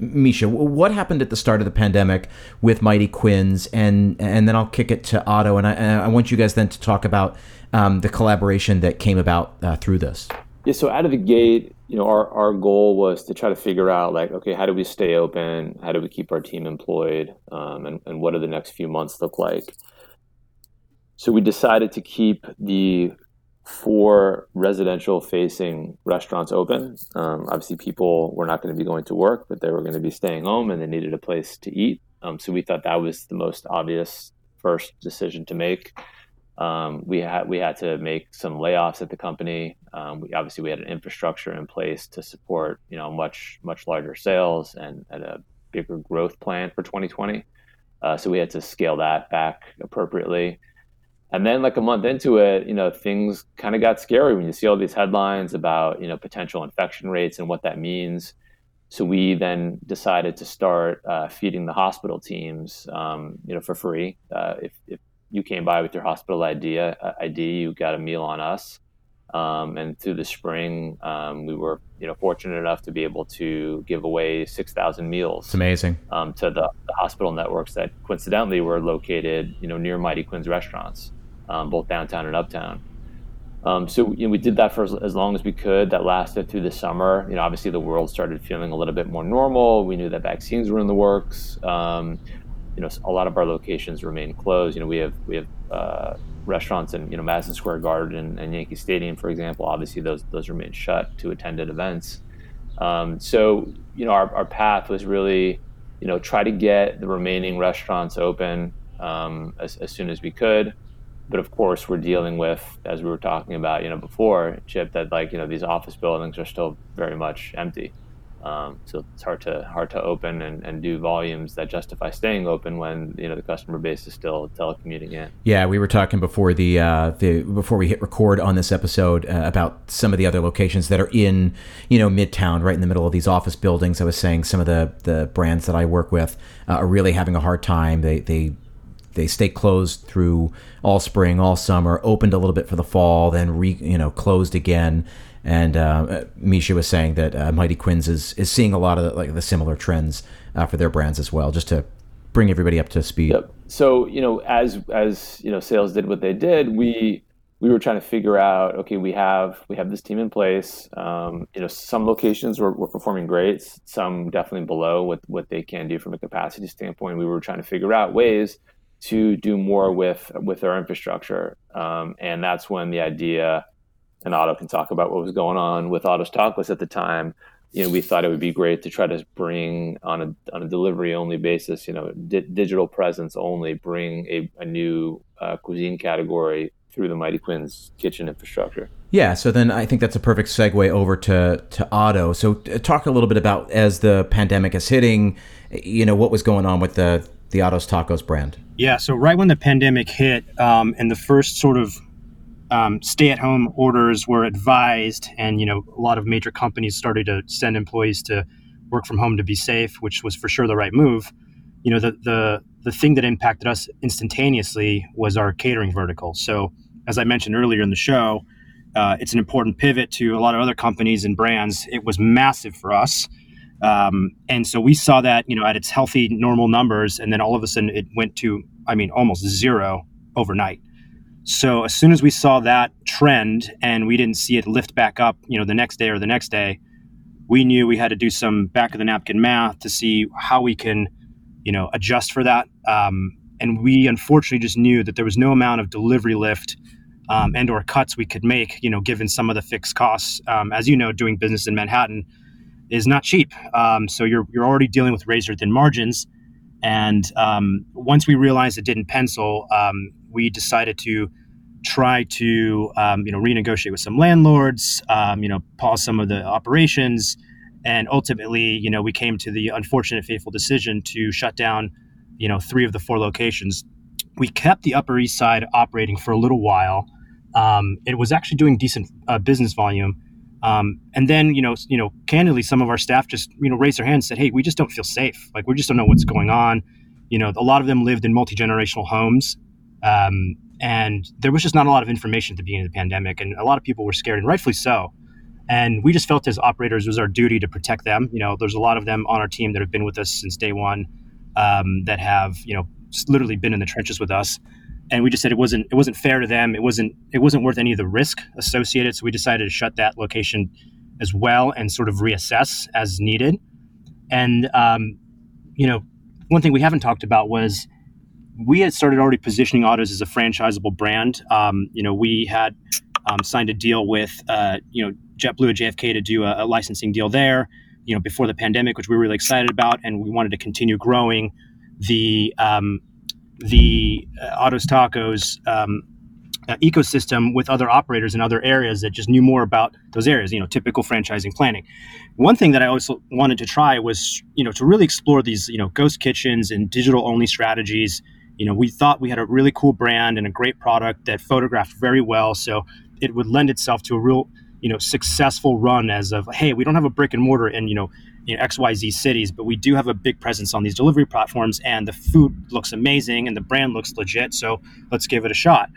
Micha, what happened at the start of the pandemic with Mighty Quinn's, and and then I'll kick it to Otto, and I, and I want you guys then to talk about um, the collaboration that came about uh, through this. Yeah, so out of the gate, you know, our, our goal was to try to figure out like, okay, how do we stay open? How do we keep our team employed? Um, and, and what do the next few months look like? So we decided to keep the four residential facing restaurants open. Um, obviously, people were not going to be going to work, but they were going to be staying home and they needed a place to eat. Um, so we thought that was the most obvious first decision to make. Um, we had we had to make some layoffs at the company. Um, we obviously we had an infrastructure in place to support you know much much larger sales and, and a bigger growth plan for 2020. Uh, so we had to scale that back appropriately. And then, like a month into it, you know, things kind of got scary when you see all these headlines about, you know, potential infection rates and what that means. So we then decided to start uh, feeding the hospital teams, um, you know, for free. Uh, if, if you came by with your hospital ID, uh, ID, you got a meal on us. Um, and through the spring, um, we were you know fortunate enough to be able to give away 6,000 meals. It's amazing um, to the, the, hospital networks that coincidentally were located you know near Mighty Quinn's restaurants um, both downtown and uptown. Um, so you know, we did that for as, long as we could. That lasted through the summer. You know, obviously the world started feeling a little bit more normal. We knew that vaccines were in the works. Um, you know, a lot of our locations remain closed. You know, we have we have uh, restaurants in you know Madison Square Garden and, and, Yankee Stadium, for example. Obviously, those those remain shut to attended events. Um, so you know, our, our path was really you know try to get the remaining restaurants open um, as, as soon as we could but of course we're dealing with as we were talking about you know before chip that like you know these office buildings are still very much empty um, so it's hard to hard to open and, and do volumes that justify staying open when you know the customer base is still telecommuting in. Yeah, we were talking before the uh, the before we hit record on this episode uh, about some of the other locations that are in you know Midtown, right in the middle of these office buildings. I was saying some of the the brands that I work with uh, are really having a hard time. They they they stay closed through all spring, all summer, opened a little bit for the fall, then re, you know closed again. And uh, Micha was saying that uh, Mighty Quinn's is, is seeing a lot of the, like the similar trends uh, for their brands as well, just to bring everybody up to speed. Yep. So you know, as as you know, sales did what they did. We we were trying to figure out. Okay, we have we have this team in place. Um, you know, some locations were, were performing great. Some definitely below what what they can do from a capacity standpoint. We were trying to figure out ways to do more with with our infrastructure. Um, and that's when the idea, and Otto can talk about what was going on with Otto's Tacos at the time. You know, we thought it would be great to try to bring on a on a delivery only basis. You know, di- digital presence only. Bring a, a new uh, cuisine category through the Mighty Quinn's kitchen infrastructure. Yeah, so then I think that's a perfect segue over to to Otto. So talk a little bit about as the pandemic is hitting, you know, what was going on with the the Otto's Tacos brand? Yeah, so right when the pandemic hit, um, and the first sort of um, stay-at-home orders were advised, and you know a lot of major companies started to send employees to work from home to be safe, which was for sure the right move. You know, the the the thing that impacted us instantaneously was our catering vertical. So, as I mentioned earlier in the show, uh, it's an important pivot to a lot of other companies and brands. It was massive for us. Um, and so we saw that, you know, at its healthy, normal numbers, and then all of a sudden it went to, I mean, almost zero overnight. So as soon as we saw that trend and we didn't see it lift back up, you know, the next day or the next day, we knew we had to do some back of the napkin math to see how we can, you know, adjust for that. Um, and we unfortunately just knew that there was no amount of delivery lift um, and or cuts we could make, you know, given some of the fixed costs. Um, as you know, doing business in Manhattan is not cheap. Um, so you're you're already dealing with razor thin margins. And um, once we realized it didn't pencil, um, we decided to try to um, you know renegotiate with some landlords, you know, pause some of the operations, and ultimately, you know, we came to the unfortunate, fateful decision to shut down, you know, three of the four locations. We kept the Upper East Side operating for a little while um, it was actually doing decent uh, business volume. Um, and then, you know, you know, candidly, some of our staff just, you know, raised their hands and said, "Hey, we just don't feel safe. Like, we just don't know what's going on." You know, a lot of them lived in multi generational homes, um, and there was just not a lot of information at the beginning of the pandemic, and a lot of people were scared, and rightfully so. And we just felt as operators it was our duty to protect them. You know, there's a lot of them on our team that have been with us since day one, um, that have, you know, literally been in the trenches with us and we just said it wasn't it wasn't fair to them. It wasn't it wasn't worth any of the risk associated. So we decided to shut that location as well and sort of reassess as needed. And um, you know, one thing we haven't talked about was we had started already positioning Otto's as a franchisable brand. Um, you know, we had um, signed a deal with uh, you know JetBlue at JFK to do a, a, licensing deal there. You know, before the pandemic, which we were really excited about, and we wanted to continue growing the um, the uh, Otto's Tacos um, uh, ecosystem with other operators in other areas that just knew more about those areas. You know, typical franchising planning. One thing that I also wanted to try was, you know, to really explore these, you know, ghost kitchens and digital only strategies. You know, we thought we had a really cool brand and a great product that photographed very well, so it would lend itself to a real, you know, successful run as of, hey, we don't have a brick and mortar in, you know, know, XYZ cities, but we do have a big presence on these delivery platforms and the food looks amazing and the brand looks legit. So let's give it a shot.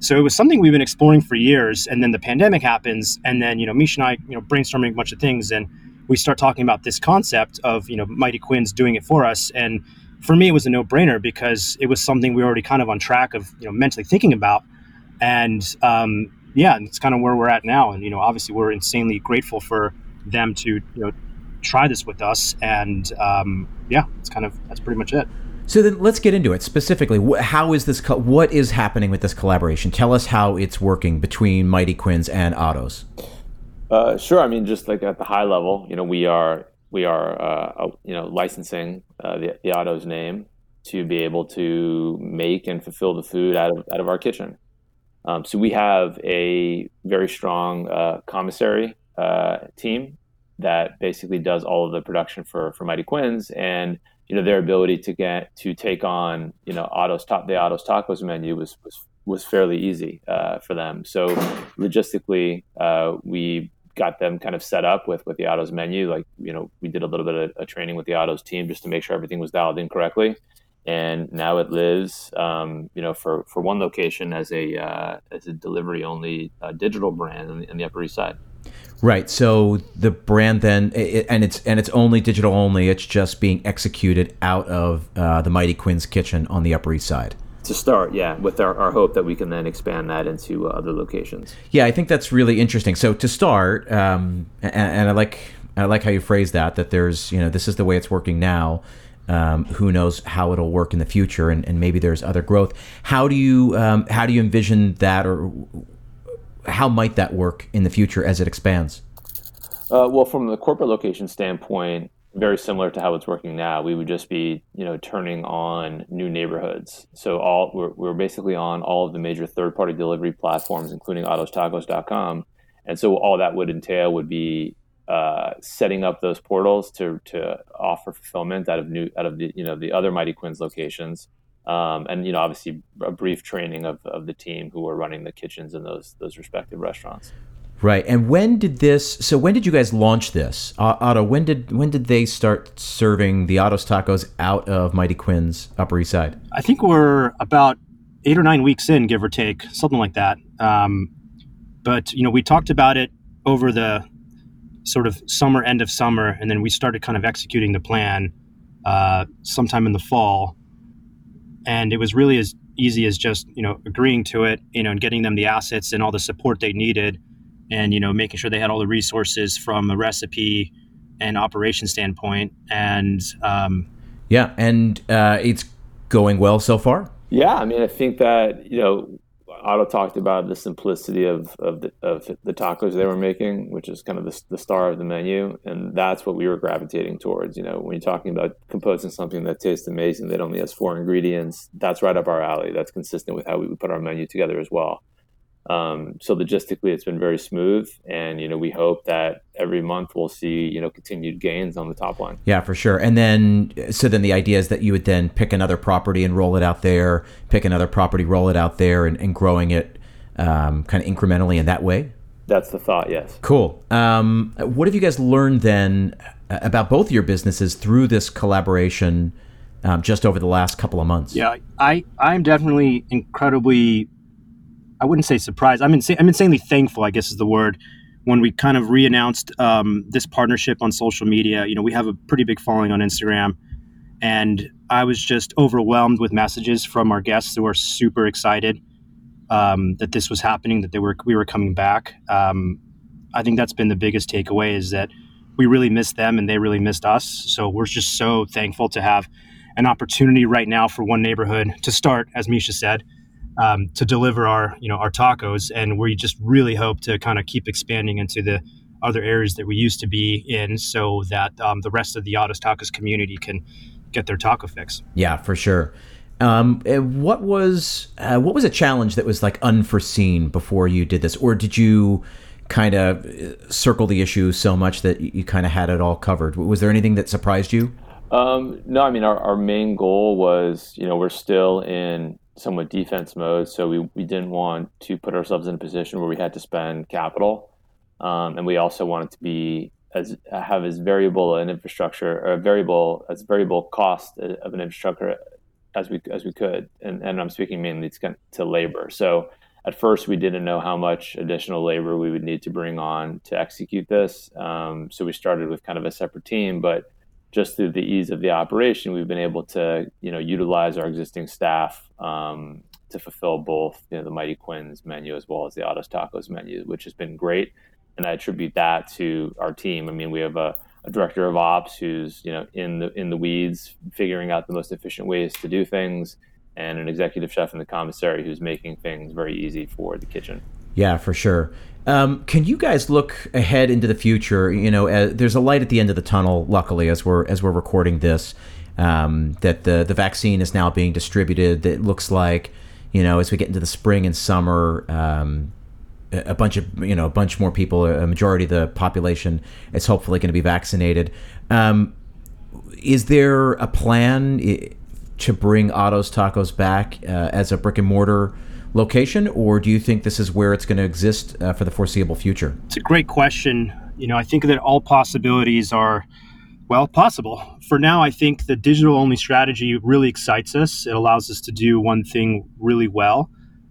So it was something we've been exploring for years. And then the pandemic happens. And then, you know, Micha and I, you know, brainstorming a bunch of things and we start talking about this concept of, you know, Mighty Quinn's doing it for us. And for me, it was a no brainer because it was something we were already kind of on track of, you know, mentally thinking about. And, um, yeah, and it's kind of where we're at now. And, you know, obviously we're insanely grateful for them to, you know, try this with us. And um, yeah, it's kind of that's pretty much it. So then let's get into it specifically. How is this? Co- what is happening with this collaboration? Tell us how it's working between Mighty Quinn's and Otto's. Uh, sure. I mean, just like at the high level, you know, we are we are uh, you know licensing uh, the, the Otto's name to be able to make and fulfill the food out of out of our kitchen. Um, so we have a very strong uh, commissary uh, team that basically does all of the production for for Mighty Quinn's and you know their ability to get to take on you know Otto's top the Otto's tacos menu was was was fairly easy uh, for them. So logistically, uh, we got them kind of set up with with the Otto's menu. Like you know, we did a little bit of, of training with the Otto's team just to make sure everything was dialed in correctly. And now it lives, um, you know, for, for one location as a uh, as a delivery only uh, digital brand in the, in the Upper East Side. Right. So the brand then, it, and it's and it's only digital only. It's just being executed out of uh, the Mighty Quinn's kitchen on the Upper East Side. To start, yeah, with our, our hope that we can then expand that into uh, other locations. Yeah, I think that's really interesting. So to start, um, and, and I like I like how you phrase that. That there's you know this is the way it's working now. Um, who knows how it'll work in the future, and, and maybe there's other growth. How do you um, how do you envision that, or how might that work in the future as it expands? Uh, well, from the corporate location standpoint, very similar to how it's working now. We would just be, you know, turning on new neighborhoods. So all we're, we're basically on all of the major third-party delivery platforms, including OttosTacos.com. And so all that would entail would be uh, setting up those portals to to offer fulfillment out of new out of the you know the other Mighty Quinn's locations, um, and you know obviously a brief training of, of the team who were running the kitchens in those those respective restaurants. Right. And when did this? So when did you guys launch this, uh, Otto? When did when did they start serving the Otto's tacos out of Mighty Quinn's Upper East Side? I think we're about eight or nine weeks in, give or take, something like that. Um, but you know, we talked about it over the sort of summer, end of summer, and then we started kind of executing the plan uh, sometime in the fall. And it was really as easy as just you know agreeing to it, you know, and getting them the assets and all the support they needed, and you know making sure they had all the resources from a recipe and operation standpoint. And um, yeah, and uh, it's going well so far. Yeah, I mean, I think that you know Otto talked about the simplicity of of the, of the tacos they were making, which is kind of the, the star of the menu, and that's what we were gravitating towards. You know, when you're talking about composing something that tastes amazing that only has four ingredients, that's right up our alley. That's consistent with how we put our menu together as well. Um, so logistically, it's been very smooth, and you know we hope that every month we'll see you know continued gains on the top line. Yeah, for sure. And then so then the idea is that you would then pick another property and roll it out there, pick another property, roll it out there, and, and growing it um, kind of incrementally in that way. That's the thought. Yes. Cool. Um, what have you guys learned then about both your businesses through this collaboration? Um, just over the last couple of months. Yeah, I I'm definitely incredibly I wouldn't say surprised. I'm, insa- I'm insanely thankful, I guess is the word, when we kind of re-announced um, this partnership on social media. You know, we have a pretty big following on Instagram, and I was just overwhelmed with messages from our guests who are super excited um, that this was happening, that they were we were coming back. Um, I think that's been the biggest takeaway is that we really missed them and they really missed us. So we're just so thankful to have an opportunity right now for one neighborhood to start, as Micha said, um, to deliver our you know our tacos, and we just really hope to kind of keep expanding into the other areas that we used to be in, so that um, the rest of the Otto's Tacos community can get their taco fix. Yeah, for sure. Um, eh, what was uh, what was a challenge that was like unforeseen before you did this, or did you kind of uh, circle the issue so much that you kind of had it all covered? Was there anything that surprised you? Um, no, I mean our, our main goal was you know we're still in somewhat defense mode. So we, we didn't want to put ourselves in a position where we had to spend capital. Um, and we also wanted to be as have as variable an infrastructure or variable as variable cost of an infrastructure as we as we could. And, and I'm speaking mainly to, to labor. So at first we didn't know how much additional labor we would need to bring on to execute this. Um, so we started with kind of a separate team, but just through the ease of the operation, we've been able to, you know, utilize our existing staff um, to fulfill both, you know, the Mighty Quinn's menu as well as the Otto's Tacos menu, which has been great. And I attribute that to our team. I mean, we have a, a director of ops who's, you know, in the in the weeds, figuring out the most efficient ways to do things, and an executive chef in the commissary who's making things very easy for the kitchen. Yeah, for sure. Um, can you guys look ahead into the future? You know, uh, there's a light at the end of the tunnel. Luckily, as we're as we're recording this, um, that the the vaccine is now being distributed. That looks like, you know, as we get into the spring and summer, um, a bunch of you know a bunch more people, a majority of the population is hopefully going to be vaccinated. Um, is there a plan to bring Otto's Tacos back uh, as a brick and mortar? Location, or do you think this is where it's going to exist uh, for the foreseeable future? It's a great question. You know, I think that all possibilities are, well, possible. For now, I think the digital only strategy really excites us. It allows us to do one thing really well.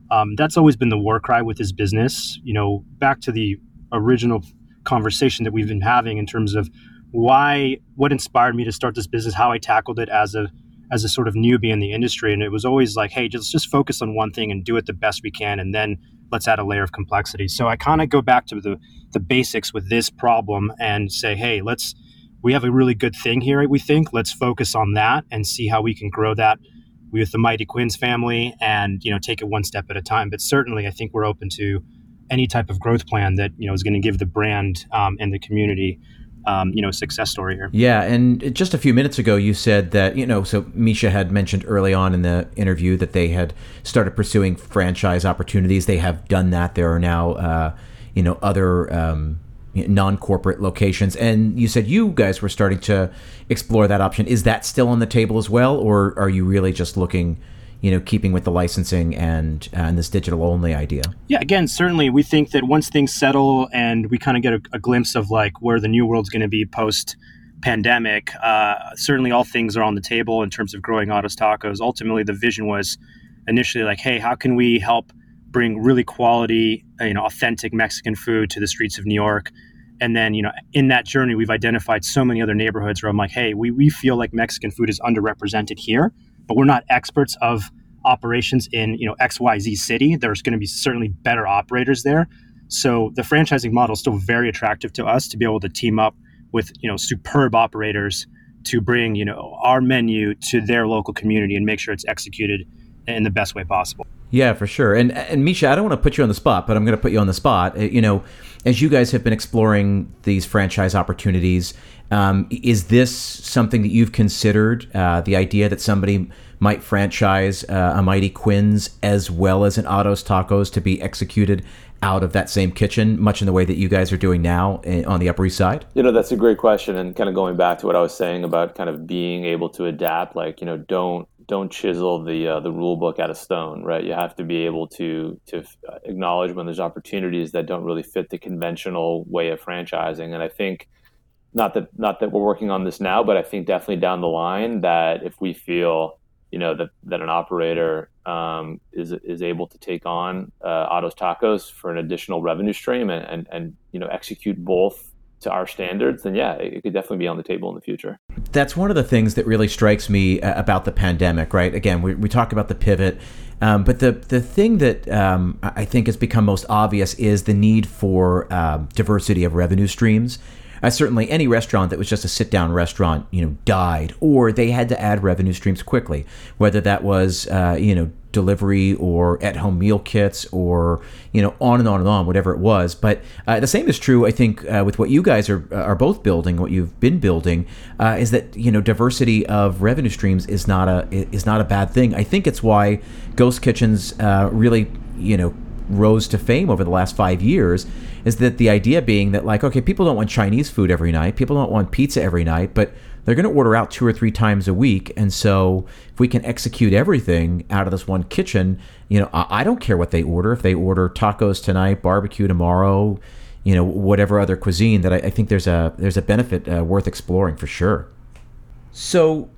Um, that's always been the war cry with this business. You know, back to the original conversation that we've been having in terms of why, what inspired me to start this business, how I tackled it as a as a sort of newbie in the industry. And it was always like, hey, just just focus on one thing and do it the best we can, and then let's add a layer of complexity. So I kind of go back to the the basics with this problem and say, hey, let's we have a really good thing here. We think let's focus on that and see how we can grow that with the Mighty Quinn's family, and you know take it one step at a time. But certainly, I think we're open to any type of growth plan that you know is going to give the brand um, and the community um, you know success story here. Yeah, and just a few minutes ago, you said that you know so Micha had mentioned early on in the interview that they had started pursuing franchise opportunities. They have done that. There are now uh, you know other um, non-corporate locations. And you said you guys were starting to explore that option. Is that still on the table as well, or are you really just looking? You know, keeping with the licensing and and this digital only idea? Yeah, again, certainly we think that once things settle and we kind of get a, a, glimpse of like where the new world's going to be post pandemic, uh, certainly all things are on the table in terms of growing Otto's Tacos. Ultimately, the vision was initially like, hey, how can we help bring really quality, you know, authentic Mexican food to the streets of New York? And then, you know, in that journey, we've identified so many other neighborhoods where I'm like, hey, we, we feel like Mexican food is underrepresented here but we're not experts of operations in you know XYZ city. There's going to be certainly better operators there. So the franchising model is still very attractive to us to be able to team up with you know superb operators to bring you know our menu to their local community and make sure it's executed in the best way possible. Yeah, for sure. And and Micha, I don't want to put you on the spot, but I'm going to put you on the spot. Uh, you know, as you guys have been exploring these franchise opportunities, um, is this something that you've considered? Uh, the idea that somebody might franchise uh, a Mighty Quinn's as well as an Otto's Tacos to be executed out of that same kitchen, much in the way that you guys are doing now eh, on the Upper East Side? You know, that's a great question, and kind of going back to what I was saying about kind of being able to adapt. Like, you know, don't don't chisel the uh, the rule book out of stone, right? You have to be able to to uh, acknowledge when there's opportunities that don't really fit the conventional way of franchising. And I think not that not that we're working on this now, but I think definitely down the line that if we feel you know that that an operator um, is is able to take on uh, Otto's Tacos for an additional revenue stream and, and and you know execute both to our standards, then yeah, it, could definitely be on the table in the future. That's one of the things that really strikes me uh, about the pandemic, right? Again, we, we talk about the pivot, um, but the the thing that um, I think has become most obvious is the need for uh, diversity of revenue streams. Uh, certainly, any restaurant that was just a sit-down restaurant, you know, died, or they had to add revenue streams quickly. Whether that was, uh, you know, delivery or at-home meal kits, or you know, on and on and on, whatever it was. But uh, the same is true, I think, uh, with what you guys are are both building, what you've been building, uh, is that you know, diversity of revenue streams is not a is not a bad thing. I think it's why ghost kitchens uh, really, you know, rose to fame over the last five years is that the idea being that like okay people don't want chinese food every night people don't want pizza every night but they're going to order out two or three times a week and so if we can execute everything out of this one kitchen you know i, I don't care what they order. If they order tacos tonight barbecue tomorrow you know whatever other cuisine that i, I think there's a there's a benefit uh, worth exploring for sure. So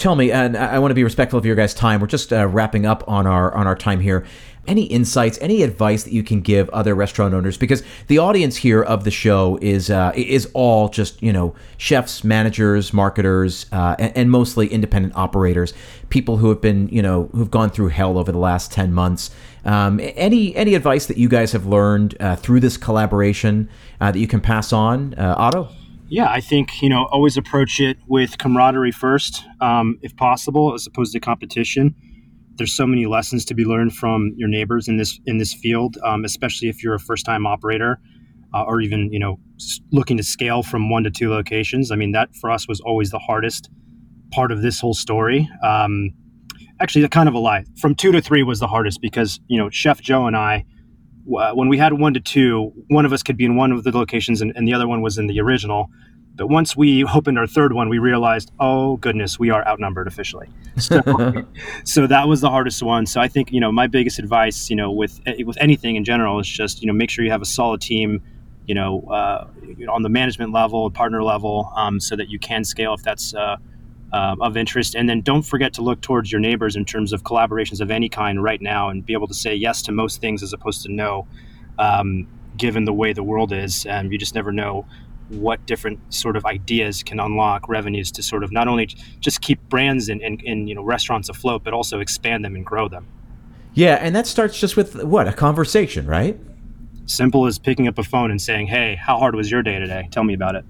tell me and i want to be respectful of your guys time we're just uh, wrapping up on our on our time here any insights, any advice that you can give other restaurant owners? Because the audience here of the show is uh, is all just you know chefs, managers, marketers, uh, and, and, mostly independent operators, people who have been you know who've gone through hell over the last ten months. Um, any any advice that you guys have learned uh, through this collaboration uh, that you can pass on, uh, Otto? Yeah, I think you know always approach it with camaraderie first, um, if possible, as opposed to competition there's so many lessons to be learned from your neighbors in this in this field, um, especially if you're a first time operator uh, or even you know looking to scale from one to two locations. I mean, that for us was always the hardest part of this whole story. Um, actually, kind of a lie. From two to three was the hardest because you know Chef Joe and I. When we had one to two, one of us could be in one of the locations and, and the other one was in the original. But once we opened our third one, we realized, oh goodness, we are outnumbered officially. So, so, that was the hardest one. So I think you know my biggest advice, you know, with eh, with anything in general, is just you know make sure you have a solid team, you know, uh, on the management level, partner level, um, so that you can scale if that's. Uh, uh, of interest. And then don't forget to look towards your neighbors in terms of collaborations of any kind right now and be able to say yes to most things as opposed to no, um, given the way the world is. And you just never know what different sort of ideas can unlock revenues to sort of not only just keep brands and, and, and you know restaurants afloat, but also expand them and grow them. Yeah, and that starts just with what a conversation, right? Simple as picking up a phone and saying, "Hey, how hard was your day today? Tell me about it."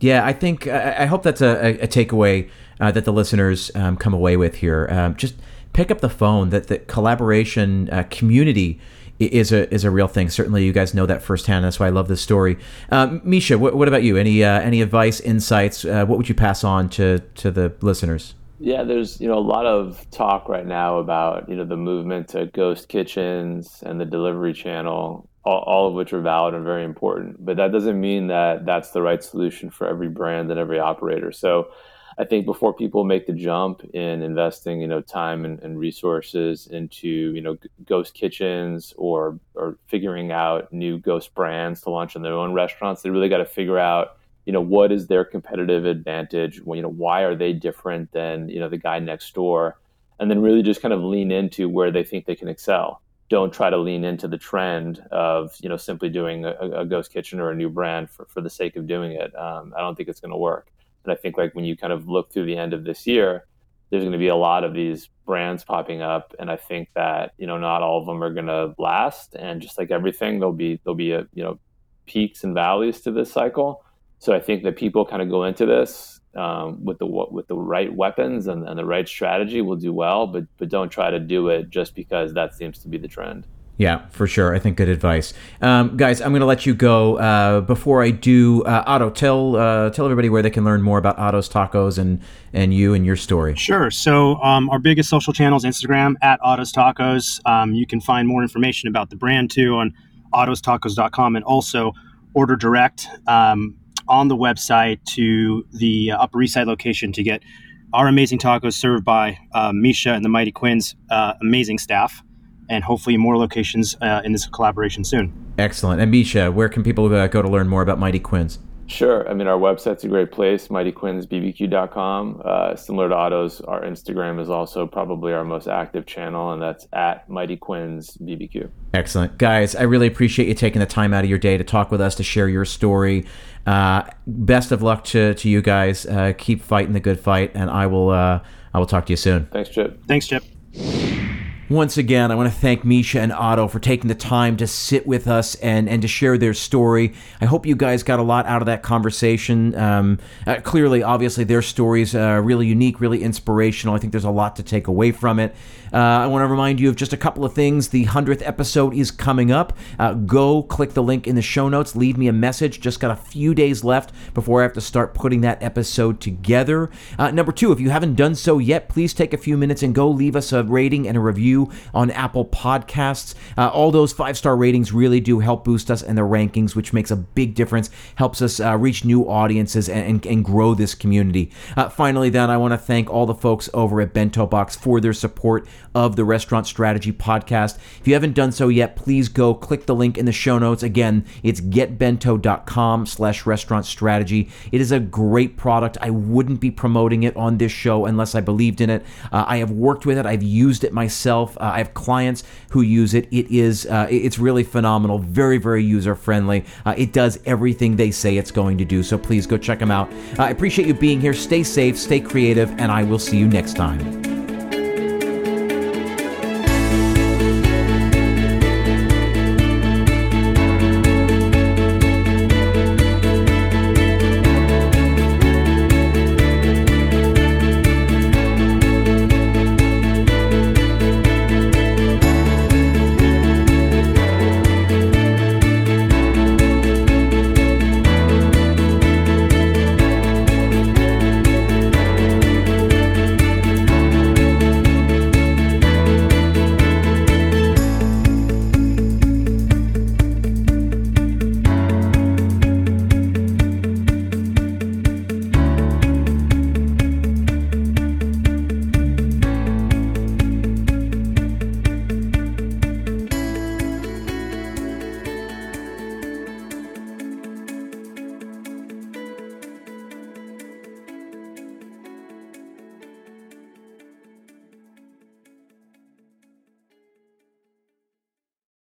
Yeah, I think I hope that's a, a takeaway uh, that the listeners um, come away with here. Um, just pick up the phone. That the collaboration uh, community is a is a real thing. Certainly, you guys know that firsthand. That's why I love this story. Uh, Micha, what, what, about you? Any uh, any advice, insights? Uh, what would you pass on to to the listeners? Yeah, there's you know a lot of talk right now about you know the movement to ghost kitchens and the delivery channel. all, all, of which are valid and very important. But that doesn't mean that that's the right solution for every brand and every operator. So I think before people make the jump in investing, you know, time and, and resources into, you know, ghost kitchens or or figuring out new ghost brands to launch in their own restaurants, they really got to figure out, you know, what is their competitive advantage? You know, why are they different than you know the guy next door? And then really just kind of lean into where they think they can excel. Don't try to lean into the trend of you know simply doing a, a ghost kitchen or a new brand for, for the sake of doing it. Um, I don't think it's going to work. And I think like when you kind of look through the end of this year, there's going to be a lot of these brands popping up, and I think that you know not all of them are going to last. And just like everything, there'll be there'll be a you know peaks and valleys to this cycle. So I think that people kind of go into this um, with the with the right weapons and, and the right strategy will do well, but but don't try to do it just because that seems to be the trend. Yeah, for sure. I think good advice, um, guys. I'm going to let you go. Uh, before I do, uh, Otto, tell uh, tell everybody where they can learn more about Otto's Tacos and and you and your story. Sure. So um, our biggest social channel is Instagram at Otto's Tacos. Um, you can find more information about the brand too on ottostacos.com and also order direct um, on the website to the uh, Upper East Side location to get our amazing tacos served by uh, Micha and the Mighty Quinn's, uh, amazing staff and hopefully more locations uh, in this collaboration soon. Excellent. And Micha, where can people uh, go to learn more about Mighty Quinn's? Sure. I mean, our website's a great place, mightyquinnsbbq.com. Uh, similar to Otto's, our Instagram is also probably our most active channel, and that's at Mighty Quinn's BBQ. Excellent. Guys, I really appreciate you taking the time out of your day to talk with us, to share your story. Uh, best of luck to, to you guys. Uh, keep fighting the good fight, and I will, uh, I will talk to you soon. Thanks, Chip. Thanks, Chip. Once again, I want to thank Micha and Otto for taking the time to sit with us and, and to share their story. I hope you guys got a lot out of that conversation. Um, uh, clearly, obviously, their stories are really unique, really inspirational. I think there's a lot to take away from it. Uh, I want to remind you of just a couple of things. The 100th episode is coming up. Uh, go click the link in the show notes, leave me a message. Just got a few days left before I have to start putting that episode together. Uh, number two, if you haven't done so yet, please take a few minutes and go leave us a rating and a review on Apple Podcasts. Uh, all those five star ratings really do help boost us in the rankings, which makes a big difference, helps us uh, reach new audiences and, and, and grow this community. Uh, finally, then, I want to thank all the folks over at Bento Box for their support of the Restaurant Strategy Podcast. If you haven't done so yet, please go click the link in the show notes. Again, it's getbento.com slash restaurant strategy. It is a great product. I wouldn't be promoting it on this show unless I believed in it. Uh, I have worked with it, I've used it myself. Uh, I have clients who use it. It is uh, it's really phenomenal, very very user friendly. Uh, it does everything they say it's going to do. So please go check them out. I appreciate you being here. Stay safe, stay creative, and I will see you next time.